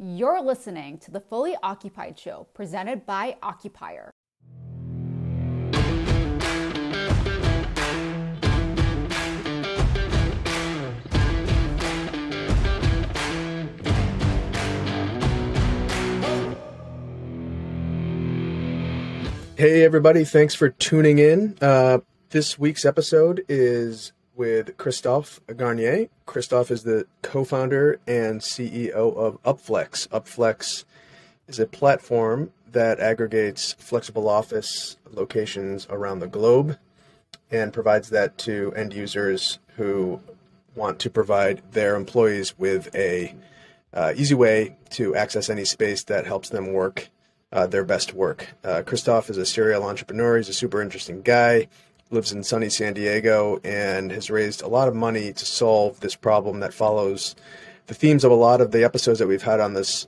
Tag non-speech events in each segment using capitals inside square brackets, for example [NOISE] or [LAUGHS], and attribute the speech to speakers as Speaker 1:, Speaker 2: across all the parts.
Speaker 1: You're listening to the Fully Occupied Show presented by Occupier.
Speaker 2: Hey, everybody. Thanks for tuning in. Uh, this week's episode is with Christophe Garnier. Christophe is the co founder and CEO of Upflex. Upflex is a platform that aggregates flexible office locations around the globe and provides that to end users who want to provide their employees with a uh, easy way to access any space that helps them work uh, their best work. Uh, Christophe is a serial entrepreneur. He's a super interesting guy. Lives in sunny San Diego and has raised a lot of money to solve this problem that follows the themes of a lot of the episodes that we've had on this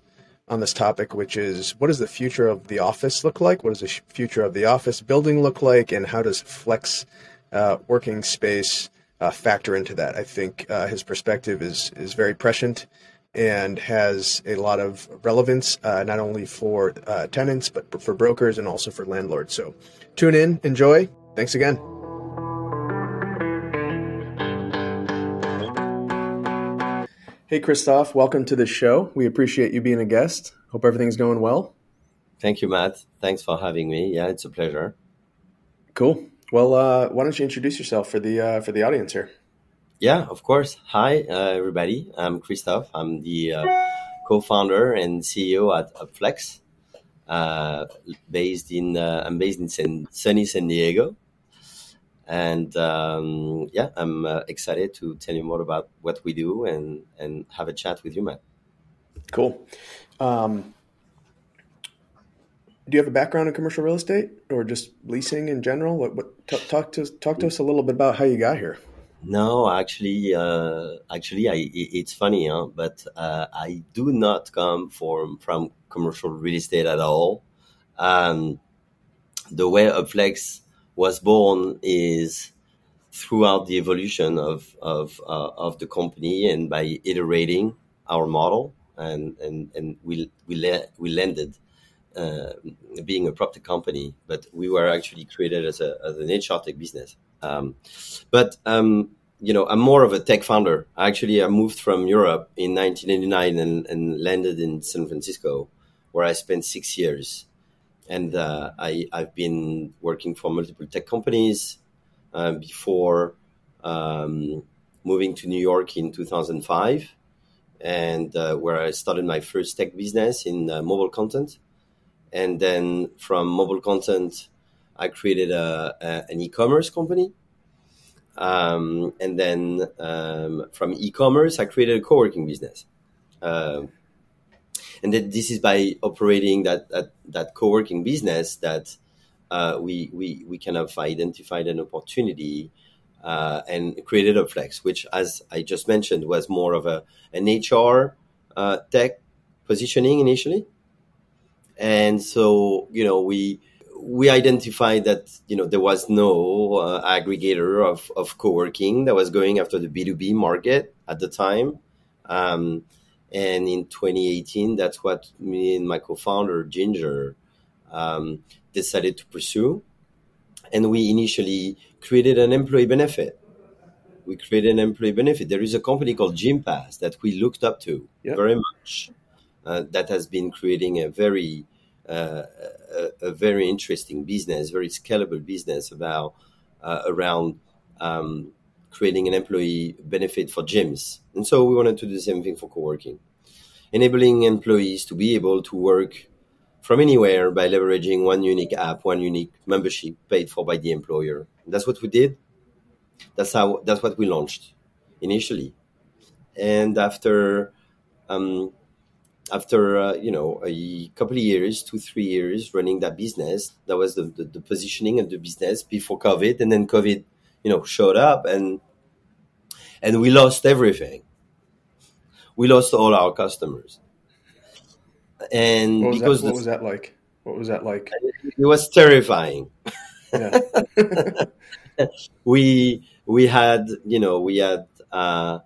Speaker 2: on this topic, which is what does the future of the office look like? What does the future of the office building look like? And how does flex uh, working space uh, factor into that? I think uh, his perspective is is very prescient and has a lot of relevance, uh, not only for uh, tenants, but for brokers and also for landlords. So tune in, enjoy. Thanks again. Hey, Christophe, welcome to the show. We appreciate you being a guest. Hope everything's going well.
Speaker 3: Thank you, Matt. Thanks for having me. Yeah, it's a pleasure.
Speaker 2: Cool. Well, uh, why don't you introduce yourself for the uh, for the audience here?
Speaker 3: Yeah, of course. Hi, uh, everybody. I'm Christophe. I'm the uh, co-founder and CEO at Upflex, uh, based in uh, I'm based in San, sunny San Diego, and um, yeah, I'm uh, excited to tell you more about what we do and and have a chat with you, Matt.
Speaker 2: Cool. Um, do you have a background in commercial real estate or just leasing in general? What, what t- talk to talk to us a little bit about how you got here.
Speaker 3: No, actually, uh, actually, I, it's funny, huh? but uh, I do not come from from commercial real estate at all. Um, the way Upflex was born is throughout the evolution of of uh, of the company and by iterating our model, and and and we we le- we landed. Uh, being a property company, but we were actually created as, a, as an HR tech business. Um, but um, you know, I'm more of a tech founder. Actually, I moved from Europe in 1989 and, and landed in San Francisco, where I spent six years. And uh, I, I've been working for multiple tech companies uh, before um, moving to New York in 2005, and uh, where I started my first tech business in uh, mobile content. And then from mobile content, I created a, a an e-commerce company um, and then um, from e-commerce, I created a co-working business. Uh, and that this is by operating that that, that co-working business that uh, we, we we kind of identified an opportunity uh, and created Upflex, which, as I just mentioned, was more of a an HR uh, tech positioning initially. And so, you know, we we identified that you know there was no uh, aggregator of, of co-working that was going after the b2b market at the time um, and in 2018 that's what me and my co-founder ginger um, decided to pursue. And we initially created an employee benefit. We created an employee benefit. There is a company called Gympass that we looked up to yep. very much uh, that has been creating a very uh, a, a, very interesting business, very scalable business about uh, around um, creating an employee benefit for gyms. And so we wanted to do the same thing for co-working, enabling employees to be able to work from anywhere by leveraging one unique app, one unique membership paid for by the employer. And that's what we did. That's how. That's what we launched initially. And after um, after uh, you know a couple of years, two three years running that business, that was the, the, the, positioning of the business before COVID, and then COVID, you know, showed up and and we lost everything. We lost all our customers, and
Speaker 2: what
Speaker 3: because
Speaker 2: that, what was that like? What was that like?
Speaker 3: It was terrifying. [LAUGHS] we we had you know we had uh,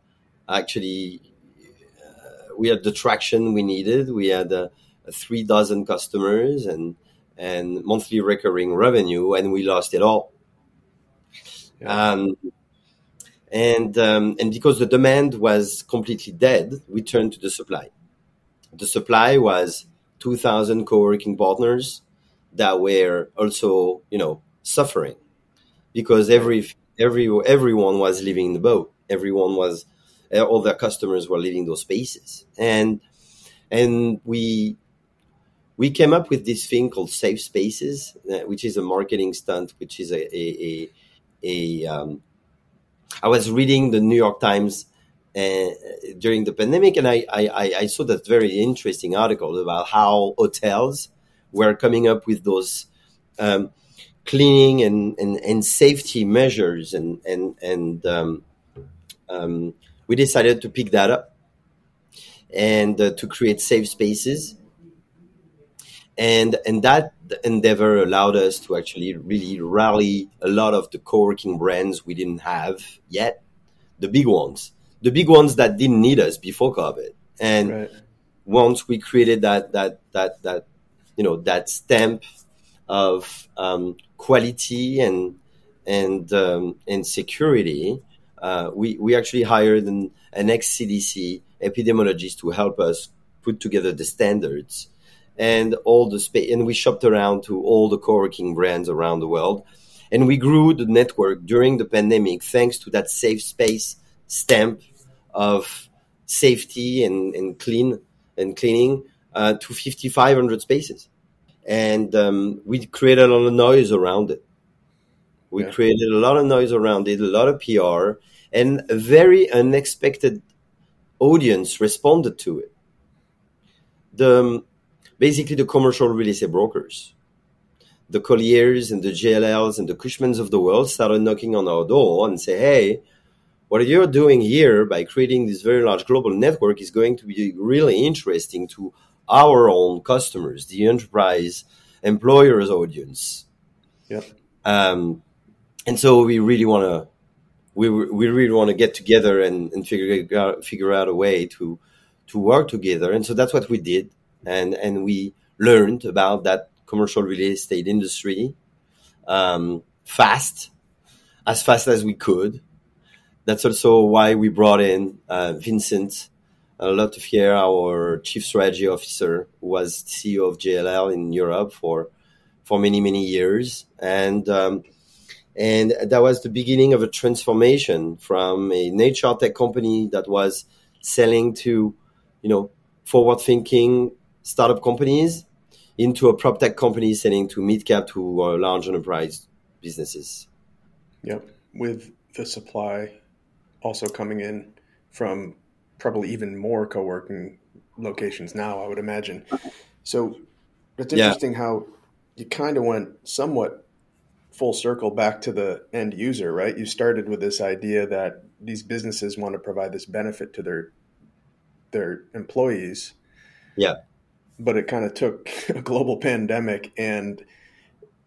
Speaker 3: actually we had the traction we needed. We had uh, three dozen customers and and monthly recurring revenue, and we lost it all.
Speaker 2: Yeah.
Speaker 3: Um, and um, and because the demand was completely dead, we turned to the supply. The supply was 2,000 co-working partners that were also, you know, suffering because every every everyone was leaving the boat. Everyone was all their customers were leaving those spaces, and and we we came up with this thing called safe spaces, uh, which is a marketing stunt, which is a a, a, a um, I was reading the New York Times uh, during the pandemic, and I, I, I saw that very interesting article about how hotels were coming up with those um, cleaning and, and, and safety measures, and and and um, um, we decided to pick that up and uh, to create safe spaces and and that endeavor allowed us to actually really rally a lot of the co-working brands we didn't have yet. The big ones. The big ones that didn't need us before covid. And
Speaker 2: Right.
Speaker 3: once we created that that that that you know that stamp of um, quality and and um, and security, uh, we we actually hired an, an ex CDC epidemiologist to help us put together the standards and all the space. And we shopped around to all the co-working brands around the world, and we grew the network during the pandemic thanks to that safe space stamp of safety and, and clean and cleaning uh, to 5,500 spaces. And um, we created a lot of noise around it. We
Speaker 2: Yeah.
Speaker 3: created a lot of noise around it, a lot of PR, and a very unexpected audience responded to it. The um, basically the commercial real estate brokers, the Colliers and the JLLs and the Cushmans of the world started knocking on our door and say, "Hey, what you're doing here by creating this very large global network is going to be really interesting to our own customers, the enterprise employers audience.
Speaker 2: Yep.
Speaker 3: Um, and so we really want to, we, we really want to get together and, and figure out, figure out a way to, to work together. And so that's what we did. And, and we learned about that commercial real estate industry, um, fast, as fast as we could. That's also why we brought in uh, Vincent. Lottefier, our chief strategy officer, who was CEO of JLL in Europe for for many many years, and um, and that was the beginning of a transformation from an HR tech company that was selling to, you know, forward thinking startup companies into a prop tech company selling to mid cap to uh, large enterprise businesses.
Speaker 2: Yep. With the supply also coming in from probably even more co-working locations now, I would imagine. So it's
Speaker 3: Yeah.
Speaker 2: interesting how you kind of went somewhat full circle back to the end user, right? You started with this idea that these businesses want to provide this benefit to their their employees.
Speaker 3: Yeah.
Speaker 2: But it kind of took [LAUGHS] a global pandemic and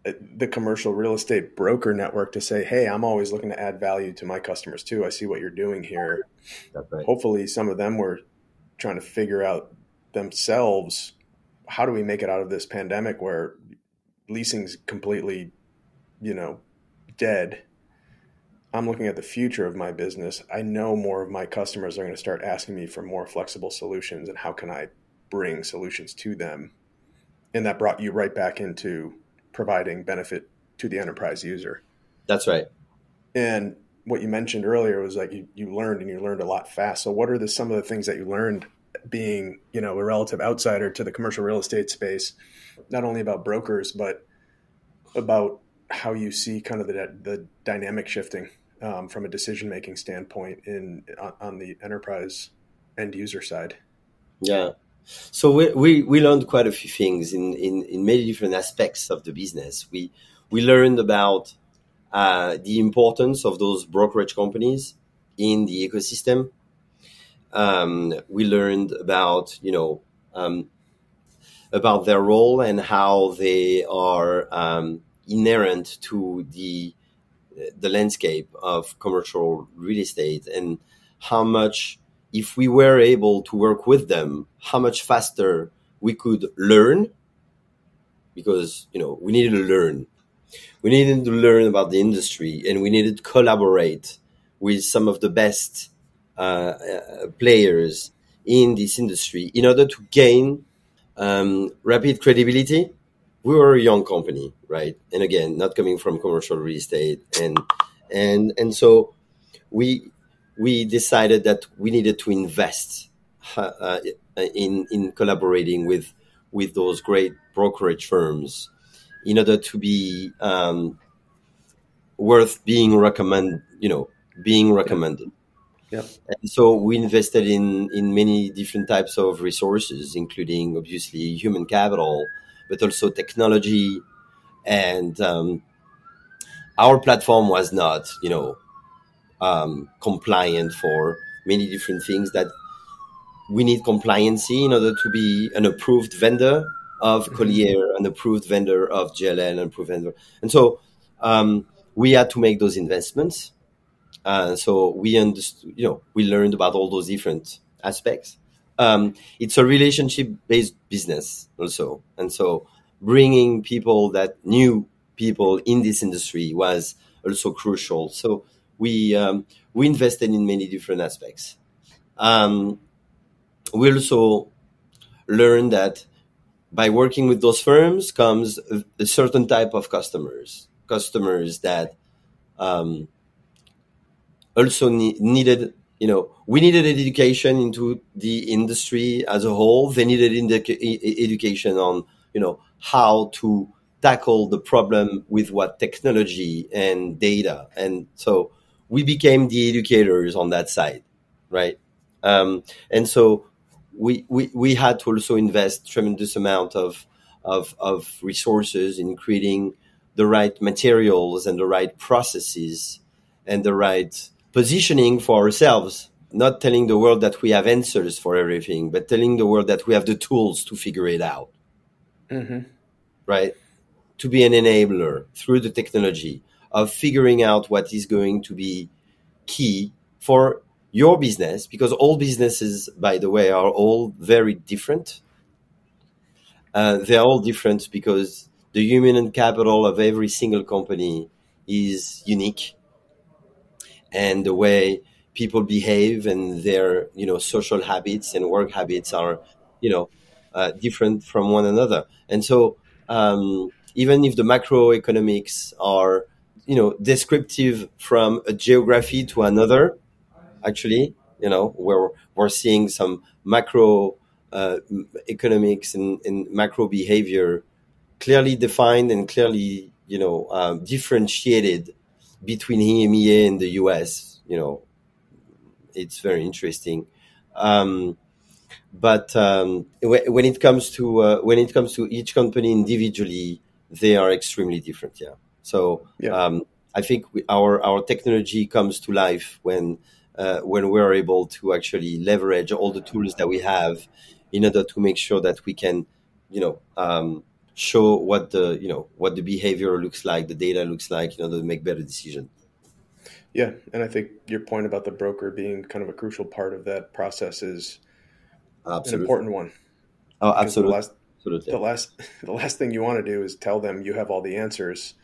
Speaker 2: uh, the commercial real estate broker network to say, "Hey, I'm always looking to add value to my customers too. I see what you're doing here."
Speaker 3: Right.
Speaker 2: Hopefully, some of them were trying to figure out themselves how do we make it out of this pandemic where leasing's completely, you know, dead. I'm looking at the future of my business. I know more of my customers are going to start asking me for more flexible solutions and how can I bring solutions to them. And that brought you right back into providing benefit to the enterprise user.
Speaker 3: That's right.
Speaker 2: And what you mentioned earlier was like you, you learned and you learned a lot fast. So what are the some of the things that you learned being, you know, a relative outsider to the commercial real estate space, not only about brokers, but about how you see kind of the the dynamic shifting um, from a decision making standpoint in on, on the enterprise end user side.
Speaker 3: Yeah. So we, we, we learned quite a few things in, in, in many different aspects of the business. We we learned about uh, the importance of those brokerage companies in the ecosystem. Um, we learned about you know um, about their role and how they are um, inherent to the the landscape of commercial real estate and how much if we were able to work with them, how much faster we could learn, because you know we needed to learn, we needed to learn about the industry, and we needed to collaborate with some of the best uh, uh, players in this industry in order to gain um, rapid credibility. We were a young company, right? And again, not coming from commercial real estate, and and and so we we decided that we needed to invest uh, in in collaborating with with those great brokerage firms in order to be um, worth being recommend you know being recommended
Speaker 2: yeah.
Speaker 3: And so we invested in in many different types of resources, including obviously human capital, but also technology. And um, our platform was not, you know, um, compliant for many different things that we need compliancy in order to be an approved vendor of mm-hmm. An approved vendor of JLL, an approved vendor. And so um, we had to make those investments. Uh, so we understood, you know, we learned about all those different aspects. Um, it's a relationship based business also. And so bringing people that knew people in this industry was also crucial. So we, um, we invested in many different aspects. Um, we also learned that by working with those firms comes a, a certain type of customers, customers that, um, also ne- needed you know we needed education into the industry as a whole they needed education on you know how to tackle the problem with what technology and data and so we became the educators on that side right um, and so we, we we had to also invest tremendous amount of of of resources in creating the right materials and the right processes and the right positioning for ourselves, not telling the world that we have answers for everything, but telling the world that we have the tools to figure it out.
Speaker 2: Mm-hmm.
Speaker 3: Right? To be an enabler through the technology of figuring out what is going to be key for your business, because all businesses, by the way, are all very different. Uh, they're all different because the human capital of every single company is unique and the way people behave and their you know social habits and work habits are you know uh, different from one another and so um, even if the macroeconomics are you know descriptive from a geography to another actually you know where we're seeing some macro uh, economics and, and, macro behavior clearly defined and clearly you know um, differentiated between EMEA and the US. You know, it's very interesting. Um, but um, when it comes to uh, when it comes to each company individually, they are extremely different. Yeah. So yeah. Um, I think we, our our technology comes to life when uh, when we're able to actually leverage all the tools that we have in order to make sure that we can, you know, um, show what the you know what the behavior looks like, the data looks like, in order to make better decisions.
Speaker 2: Yeah, and I think your point about the broker being kind of a crucial part of that process is absolutely. an important one.
Speaker 3: Oh, absolutely.
Speaker 2: The last, absolutely. the last, [LAUGHS] the last thing you want to do is tell them you have all the answers.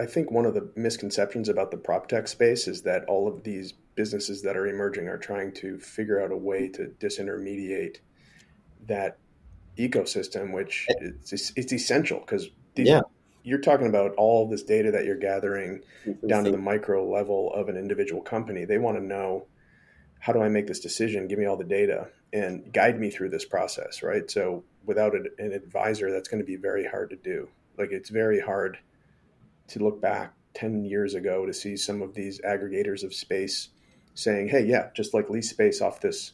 Speaker 2: I think one of the misconceptions about the prop tech space is that all of these businesses that are emerging are trying to figure out a way to disintermediate that ecosystem, which it's, it's essential because
Speaker 3: yeah.
Speaker 2: you're talking about all this data that you're gathering down to the micro level of an individual company. They want to know how do I make this decision? Give me all the data and guide me through this process, right? So without an advisor, that's going to be very hard to do. Like it's very hard to look back 10 years ago to see some of these aggregators of space saying, "Hey, yeah, just like lease space off this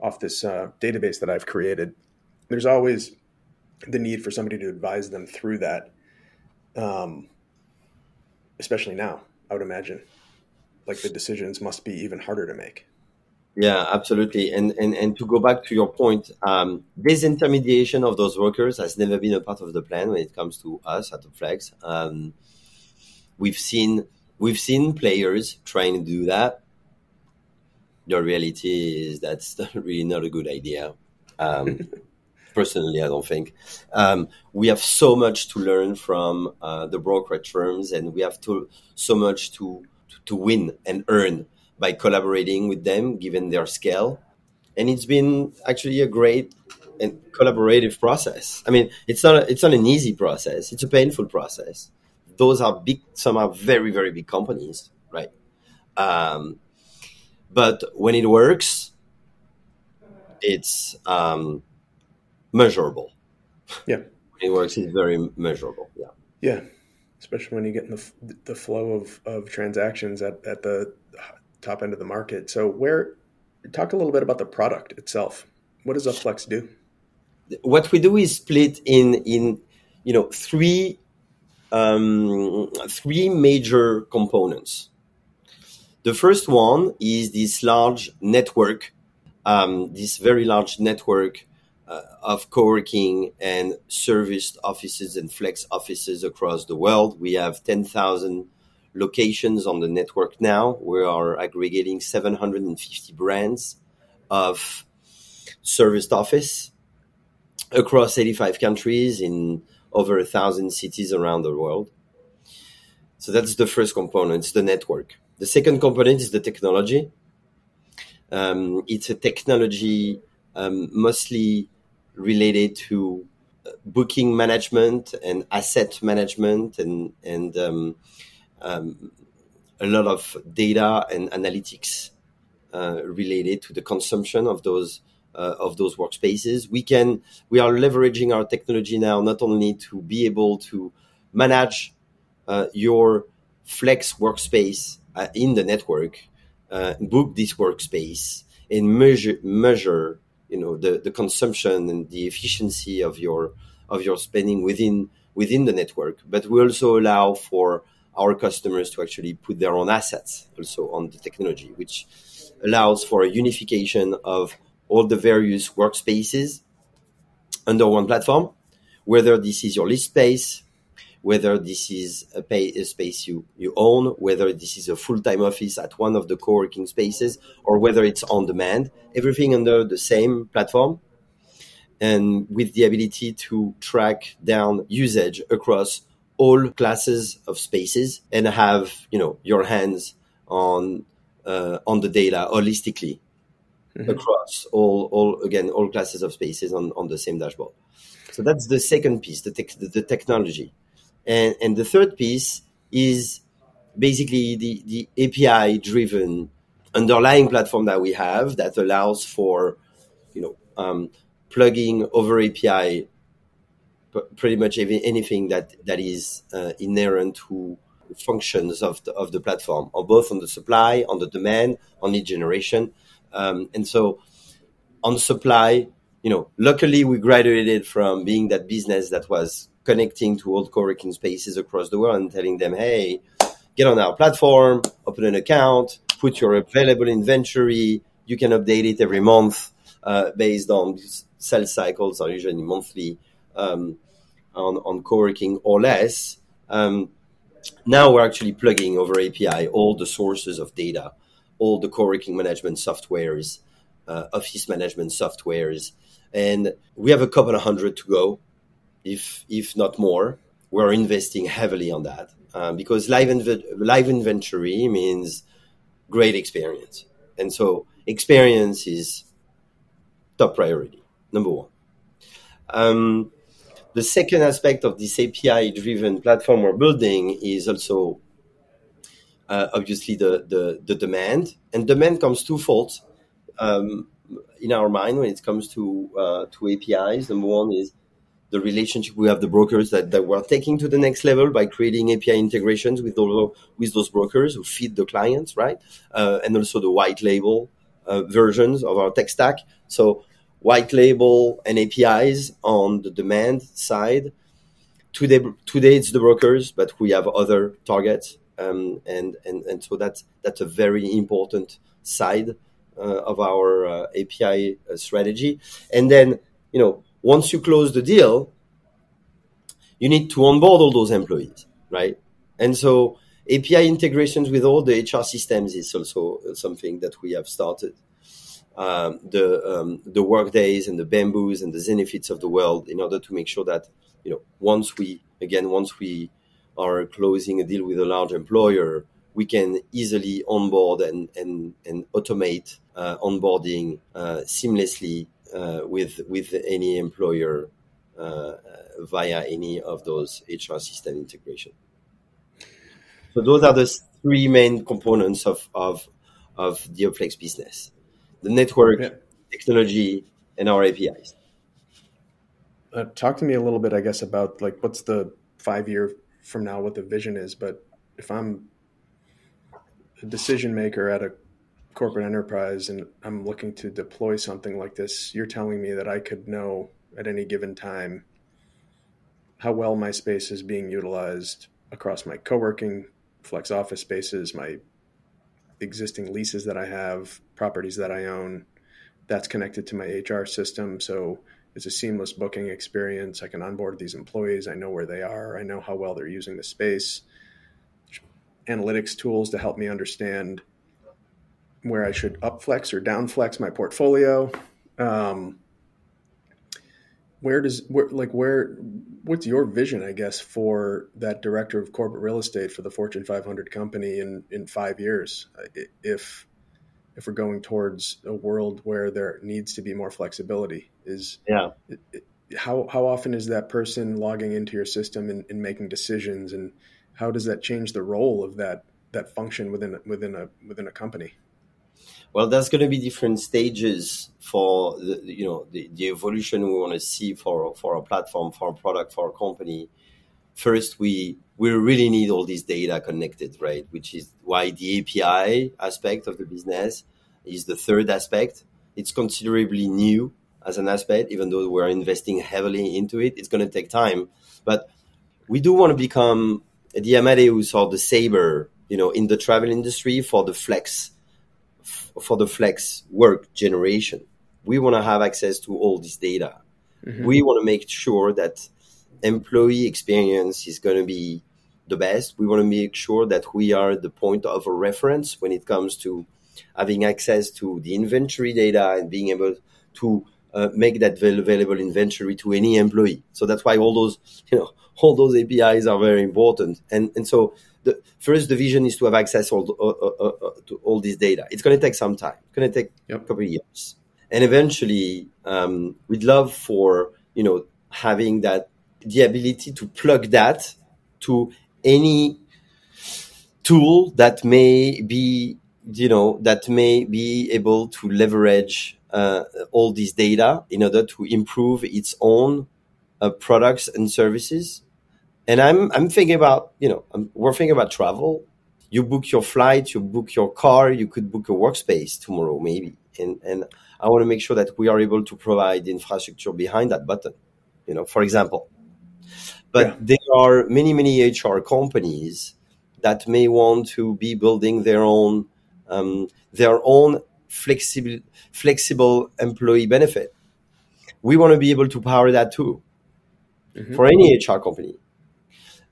Speaker 2: off this uh, database that I've created." there's always the need for somebody to advise them through that. Um, especially now, I would imagine, like the decisions must be even harder to make.
Speaker 3: Yeah, absolutely. And and and to go back to your point, um, disintermediation of those workers has never been a part of the plan when it comes to us at the Flex. Um, we've seen we've seen players trying to do that. the reality is that's [LAUGHS] really not a good idea. Um, [LAUGHS] personally, I don't think. Um, we have so much to learn from uh, the brokerage firms, and we have to so much to to win and earn by collaborating with them, given their scale. And it's been actually a great and collaborative process. I mean, it's not a, it's not an easy process. It's a painful process. Those are big. Some are very very big companies, right? Um, but when it works, it's um, measurable.
Speaker 2: Yeah. [LAUGHS]
Speaker 3: When it works, it's very measurable. Yeah.
Speaker 2: Yeah. Especially when you get in the, the flow of, of transactions at, at the top end of the market. So, where, talk a little bit about the product itself. What does Upflex do?
Speaker 3: What we do is split in, in you know, three, um, three major components. The first one is this large network, um, this very large network uh, of co-working and serviced offices and flex offices across the world. We have 10,000 locations on the network now. We are aggregating 750 brands of serviced office across 85 countries in over a thousand cities around the world. So that's the first component, it's the network. The second component is the technology. Um, it's a technology um, mostly related to uh, booking management and asset management and and um, um, a lot of data and analytics uh, related to the consumption of those uh, of those workspaces. We can we are leveraging our technology now not only to be able to manage uh, your flex workspace uh, in the network, uh, book this workspace, and measure measure you know the, the consumption and the efficiency of your of your spending within within the network. But we also allow for our customers to actually put their own assets also on the technology, which allows for a unification of all the various workspaces under one platform, whether this is your list space, whether this is a, pay, a space you, you own, whether this is a full-time office at one of the co-working spaces, or whether it's on demand, everything under the same platform and with the ability to track down usage across all classes of spaces and have, you know, your hands on, uh, on the data holistically mm-hmm. across all, all, again, all classes of spaces on, on the same dashboard. So that's the second piece, the, te- the technology. And, and the third piece is basically the, the API driven underlying platform that we have that allows for, you know, um, plugging over API pretty much anything that, that is uh, inherent to functions of the, of the platform, or both on the supply, on the demand, on lead generation. Um, and so on supply, you know, luckily we graduated from being that business that was connecting to old co-working spaces across the world and telling them, hey, get on our platform, open an account, put your available inventory. You can update it every month uh, based on sales cycles are usually monthly um, on, on co-working or less. Um, now we're actually plugging over API all the sources of data, all the co-working management softwares, uh, office management softwares, and we have a couple of hundred to go if if not more. We're investing heavily on that um, because live inv- live inventory means great experience, and so experience is top priority number one. Um, the second aspect of this API-driven platform we're building is also uh, obviously the, the, the demand, and demand comes twofold um, in our mind when it comes to uh, to APIs. Number one is the relationship we have the brokers that, that we're taking to the next level by creating API integrations with all, with those brokers who feed the clients, right? Uh, and also the white label uh, versions of our tech stack. So white label and APIs on the demand side. Today, today it's the brokers, but we have other targets, um, and and and so that's that's a very important side uh, of our uh, API uh, strategy. And then you know once you close the deal, you need to onboard all those employees, right? And so API integrations with all the HR systems is also something that we have started. Um, the um, the workdays and the bamboos and the Zenefits of the world in order to make sure that you know once we again once we are closing a deal with a large employer we can easily onboard and and, and automate uh, onboarding uh, seamlessly uh, with with any employer uh, via any of those HR system integration. So those are the three main components of of of the Upflex business the network, yeah. technology, and our APIs.
Speaker 2: Uh, talk to me a little bit, I guess, about like what's the five year from now, what the vision is. But if I'm a decision maker at a corporate enterprise and I'm looking to deploy something like this, you're telling me that I could know at any given time how well my space is being utilized across my co-working flex office spaces, my existing leases that I have, properties that I own. That's connected to my HR system. So it's a seamless booking experience. I can onboard these employees. I know where they are. I know how well they're using the space. Analytics tools to help me understand where I should upflex or downflex my portfolio. Um, where does where like where what's your vision i guess for that director of corporate real estate for the fortune 500 company in in five years if if we're going towards a world where there needs to be more flexibility is
Speaker 3: yeah.
Speaker 2: how how often is that person logging into your system and, and making decisions? And how does that change the role of that that function within within a within a company?
Speaker 3: Well, there's going to be different stages for the, you know the, the evolution we want to see for for our platform, for our product, for our company. First, we we really need all this data connected, right? Which is why the API aspect of the business is the third aspect. It's considerably new as an aspect, even though we're investing heavily into it. It's going to take time, but we do want to become the Amadeus or the Sabre, you know, in the travel industry for the flex for the flex work generation. We want to have access to all this data. Mm-hmm. We want to make sure that employee experience is going to be the best. We want to make sure that we are the point of a reference when it comes to having access to the inventory data and being able to uh, make that available inventory to any employee. So that's why all those, [LAUGHS] you know, all those APIs are very important. And and so the first the vision is to have access all, uh, uh, uh, to all this data. It's going to take some time. It's going to take yep. a couple of years, and eventually, um, we'd love for you know having that the ability to plug that to any tool that may be you know that may be able to leverage uh, all this data in order to improve its own uh, products and services and I'm I'm thinking about you know I'm, we're thinking about travel. You book your flight, you book your car, you could book a workspace tomorrow maybe, and and I want to make sure that we are able to provide infrastructure behind that button. You know, for example, but yeah. there are many many HR companies that may want to be building their own um, their own flexible flexible employee benefit. We want to be able to power that too mm-hmm. for any HR company.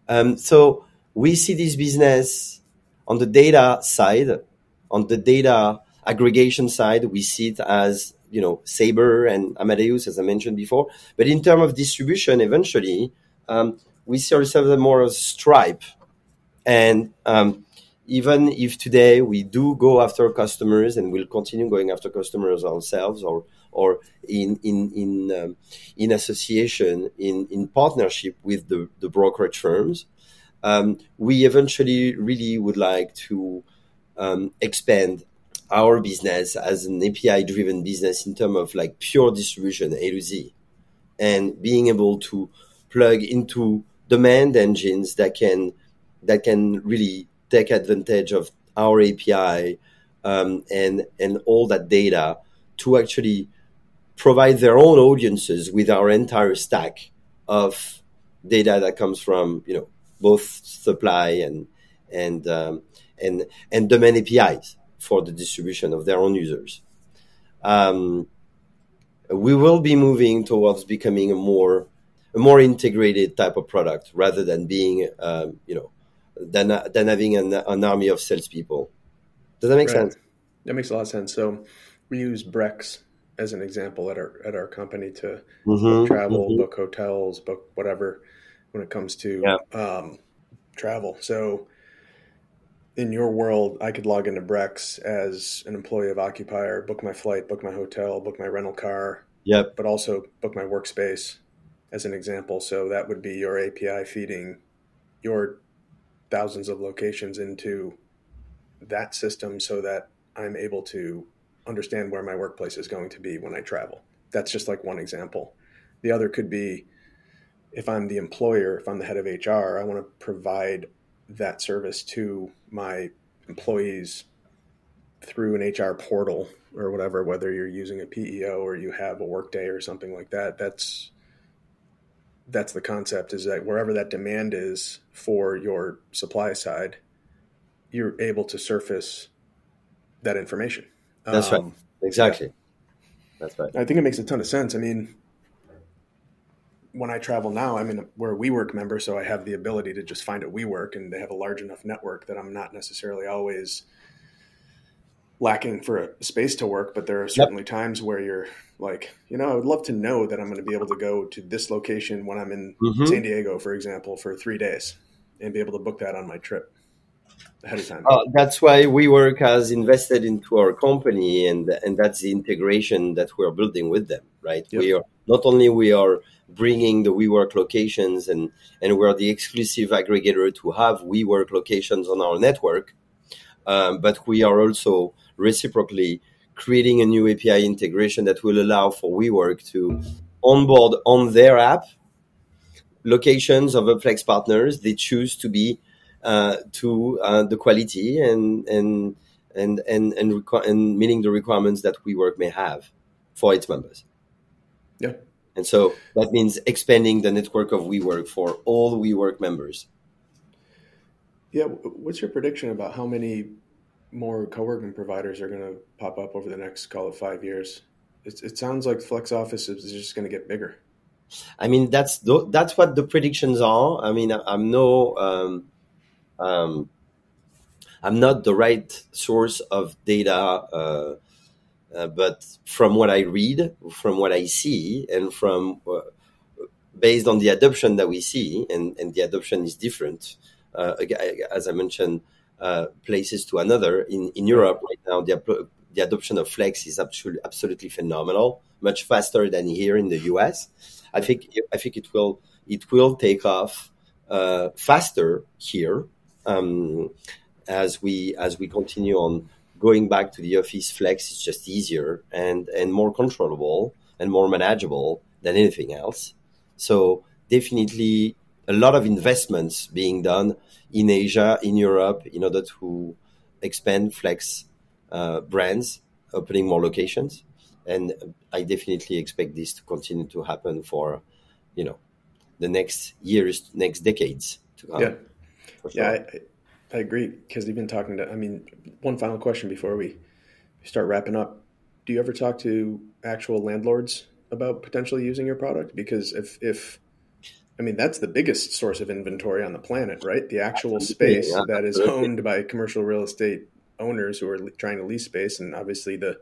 Speaker 3: Um, so we see this business on the data side, on the data aggregation side, we see it as you know Sabre and Amadeus, as I mentioned before. But in terms of distribution, eventually um, we see ourselves more as Stripe, and um, even if today we do go after customers and we'll continue going after customers ourselves or or in in in um, in association in in partnership with the the brokerage firms um, we eventually really would like to um, expand our business as an API driven business in terms of like pure distribution A to Z. And being able to plug into demand engines that can that can really take advantage of our API um, and and all that data to actually provide their own audiences with our entire stack of data that comes from you know both supply and and um, and and demand APIs for the distribution of their own users. Um, we will be moving towards becoming a more a more integrated type of product rather than being um, you know than than having an, an army of salespeople. Does that make
Speaker 2: Right.
Speaker 3: sense?
Speaker 2: That makes a lot of sense. So we use Brex as an example at our at our company to
Speaker 3: Mhm,
Speaker 2: book travel,
Speaker 3: mhm.
Speaker 2: book hotels, book whatever when it comes to um, travel. So in your world, I could log into Brex as an employee of Occupier, book my flight, book my hotel, book my rental car,
Speaker 3: Yep.
Speaker 2: but also book my workspace as an example. So that would be your API feeding your thousands of locations into that system so that I'm able to understand where my workplace is going to be when I travel. That's just like one example. The other could be if I'm the employer, if I'm the head of HR, I want to provide that service to my employees through an HR portal or whatever, whether you're using a PEO or you have a workday or something like that. That's that's the concept is that wherever that demand is for your supply side, you're able to surface that information.
Speaker 3: That's right. Um, exactly. That's right.
Speaker 2: I think it makes a ton of sense. I mean, when I travel now, I'm in a, we're a WeWork member, so I have the ability to just find a WeWork, and they have a large enough network that I'm not necessarily always lacking for a space to work. But there are certainly times where you're like, you know, I would love to know that I'm going to be able to go to this location when I'm in
Speaker 3: Mhm.
Speaker 2: San Diego, for example, for three days, and be able to book that on my trip ahead of time.
Speaker 3: Uh, that's why WeWork has invested into our company, and and that's the integration that we're building with them. Right?
Speaker 2: Yep.
Speaker 3: We are not only we are bringing the WeWork locations, and and we're the exclusive aggregator to have WeWork locations on our network, um, but we are also reciprocally creating a new API integration that will allow for WeWork to onboard on their app locations of Upflex partners they choose to be uh, to uh, the quality and and and and and, requ- and meeting the requirements that WeWork may have for its members.
Speaker 2: Yeah.
Speaker 3: And so that means expanding the network of WeWork for all WeWork members.
Speaker 2: Yeah, what's your prediction about how many more co-working providers are going to pop up over the next, call it five years? It, it sounds like Flex Office is just going to get bigger.
Speaker 3: I mean, that's tho- that's what the predictions are. I mean, I'm no, um, um, I'm not the right source of data, uh, uh, but from what I read, from what I see, and from uh, based on the adoption that we see, and, and the adoption is different. Uh, as I mentioned, uh, places to another in in Europe right now, the the adoption of Flex is absolutely absolutely phenomenal, much faster than here in the US. I think I think it will it will take off uh, faster here um, as we as we continue on going back to the office. Flex is just easier and and more controllable and more manageable than anything else. So definitely a lot of investments being done in Asia, in Europe, in order to expand Flex uh, brands, opening more locations, and I definitely expect this to continue to happen for, you know, the next years, next decades to come.
Speaker 2: yeah,
Speaker 3: sure.
Speaker 2: yeah, I, I- agree. Because you've been talking to. I mean, one final question before we start wrapping up. Do you ever talk to actual landlords about potentially using your product? Because if if I mean, that's the biggest source of inventory on the planet, right? The actual
Speaker 3: Absolutely,
Speaker 2: space
Speaker 3: yeah,
Speaker 2: that is owned by commercial real estate owners who are trying to lease space, and obviously the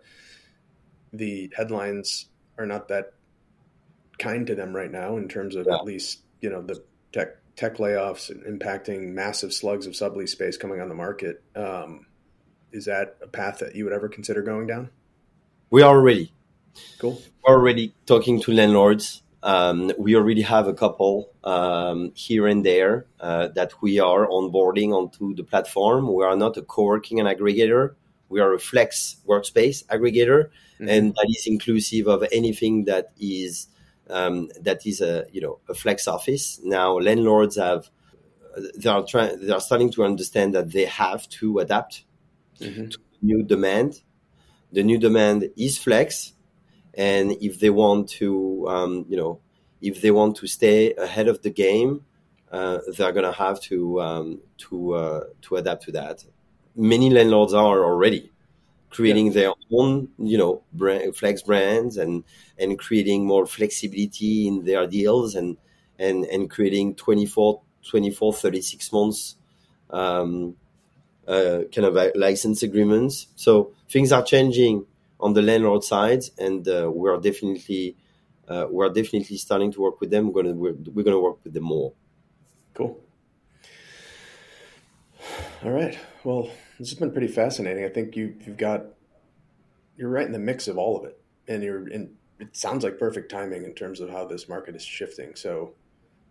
Speaker 2: the headlines are not that kind to them right now in terms of
Speaker 3: Yeah.
Speaker 2: at least you know the tech tech layoffs impacting massive slugs of sublease space coming on the market. Um, is that a path that you would ever consider going down?
Speaker 3: we are ready.
Speaker 2: Cool.
Speaker 3: already talking to landlords. Um, we already have a couple um, here and there uh, that we are onboarding onto the platform. We are not a co-working and aggregator. We are a flex workspace aggregator,
Speaker 2: Mhm.
Speaker 3: and that is inclusive of anything that is um, that is a you know a flex office. Now landlords have they are trying they are starting to understand that they have to adapt
Speaker 2: Mhm.
Speaker 3: new demand. The new demand is flex, and if they want to, um, you know, if they want to stay ahead of the game, uh, they're gonna have to um, to uh, to adapt to that. Many landlords are already creating their own, you know, brand, flex brands and and creating more flexibility in their deals and and and creating 24, 24 36 months um, uh, kind of uh, license agreements. So things are changing on the landlord side, and uh, we are definitely uh, we are definitely starting to work with them. We're gonna we're, we're gonna work with them more.
Speaker 2: Cool. All right. Well, this has been pretty fascinating. I think you you've got you're right in the mix of all of it, and you're in. It sounds like perfect timing in terms of how this market is shifting. So,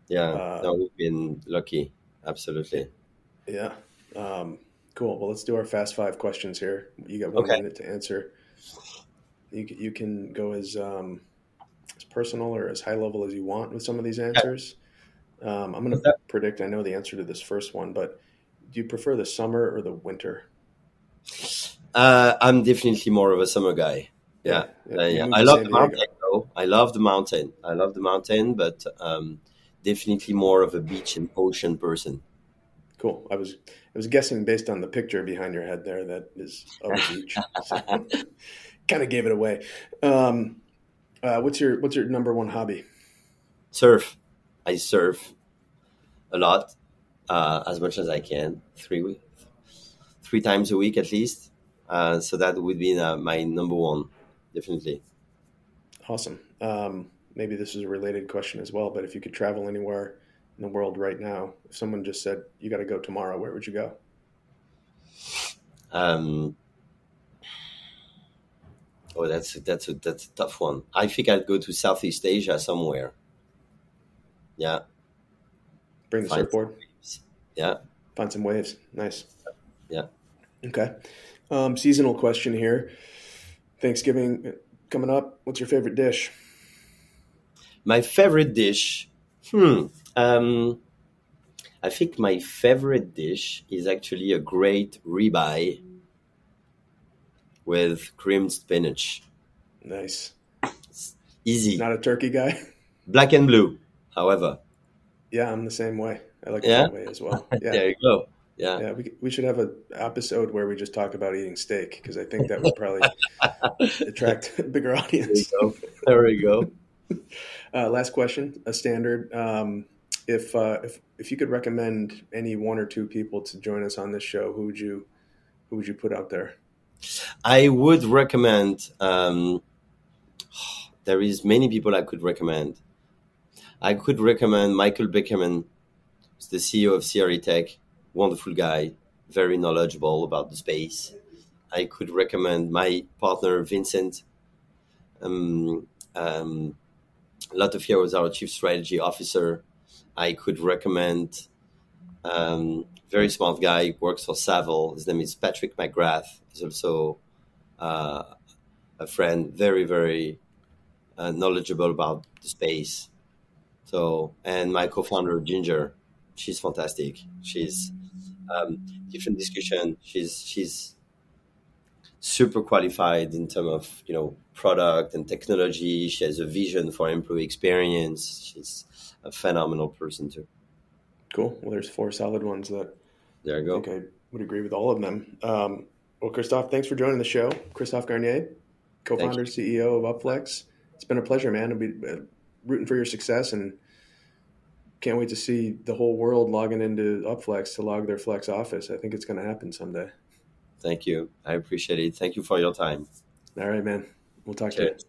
Speaker 3: Yeah,
Speaker 2: Uh,
Speaker 3: no, we've been lucky. Absolutely.
Speaker 2: yeah, um, cool. Well, let's do our fast five questions here. You got one
Speaker 3: Okay.
Speaker 2: minute to answer. You you can go as um, as personal or as high level as you want with some of these answers. Um, I'm going to predict. I know the answer to this first one, but do you prefer the summer or the winter?
Speaker 3: Uh, I'm definitely more of a summer guy. Yeah,
Speaker 2: Yeah,
Speaker 3: yeah. yeah. I love the mountain. Though. I love the mountain. I love the mountain, but um, definitely more of a beach and ocean person.
Speaker 2: Cool. I was I was guessing based on the picture behind your head there that is of a [LAUGHS] beach. kind of gave it away. Um, uh, what's your what's your number one hobby?
Speaker 3: Surf. I surf a lot, uh, as much as I can, three three times a week at least. Uh, so that would be uh, my number one, definitely.
Speaker 2: Awesome. Um, maybe this is a related question as well, but if you could travel anywhere in the world right now, if someone just said you got to go tomorrow, where would you go?
Speaker 3: Um, oh, that's that's a that's a tough one. I think I'd go to Southeast Asia somewhere. Yeah,
Speaker 2: Bring the
Speaker 3: Fine.
Speaker 2: surfboard,
Speaker 3: yeah.
Speaker 2: find some waves. Nice.
Speaker 3: Yeah.
Speaker 2: Okay. Um, seasonal question here. Thanksgiving coming up. What's your favorite dish?
Speaker 3: My favorite dish. Hmm. Um, I think my favorite dish is actually a great ribeye with creamed spinach.
Speaker 2: Nice.
Speaker 3: Easy.
Speaker 2: Not a turkey guy. [LAUGHS]
Speaker 3: Black and blue, however.
Speaker 2: Yeah, I'm the same way. I like
Speaker 3: Yeah?
Speaker 2: that way as well. [LAUGHS] Yeah,
Speaker 3: There you go. Yeah.
Speaker 2: yeah. We, we should have an episode where we just talk about eating steak because I think that would probably [LAUGHS] attract a bigger
Speaker 3: There you
Speaker 2: audience.
Speaker 3: go. There you go.
Speaker 2: Uh, last question, a standard. Um, if uh, if if you could recommend any one or two people to join us on this show, who would you who would you put out there?
Speaker 3: I would recommend. Um, there is many people I could recommend. I could recommend Michael Beckerman, who's the CEO of CRE Tech, wonderful guy, very knowledgeable about the space. I could recommend my partner Vincent. Um, um, Latofiero is our chief strategy officer. I could recommend um, very smart guy works for Savills. His name is Patrick McGrath. He's also uh, a friend, very very uh, knowledgeable about the space. So, and my co-founder Ginger, she's fantastic. She's um, different discussion. She's she's super qualified in terms of you know product and technology. She has a vision for employee experience. She's a phenomenal person too.
Speaker 2: Cool. Well, there's four solid ones that
Speaker 3: There you
Speaker 2: I
Speaker 3: go.
Speaker 2: think I would agree with all of them. Um, well, Christophe, thanks for joining the show. Christophe Garnier, co-founder, CEO of Upflex. It's been a pleasure, man. I'll be uh, rooting for your success and can't wait to see the whole world logging into Upflex to log their Flex office. I think it's going to happen someday.
Speaker 3: Thank you. I appreciate it. Thank you for your time.
Speaker 2: All right, man. We'll talk to you.
Speaker 3: Cheers.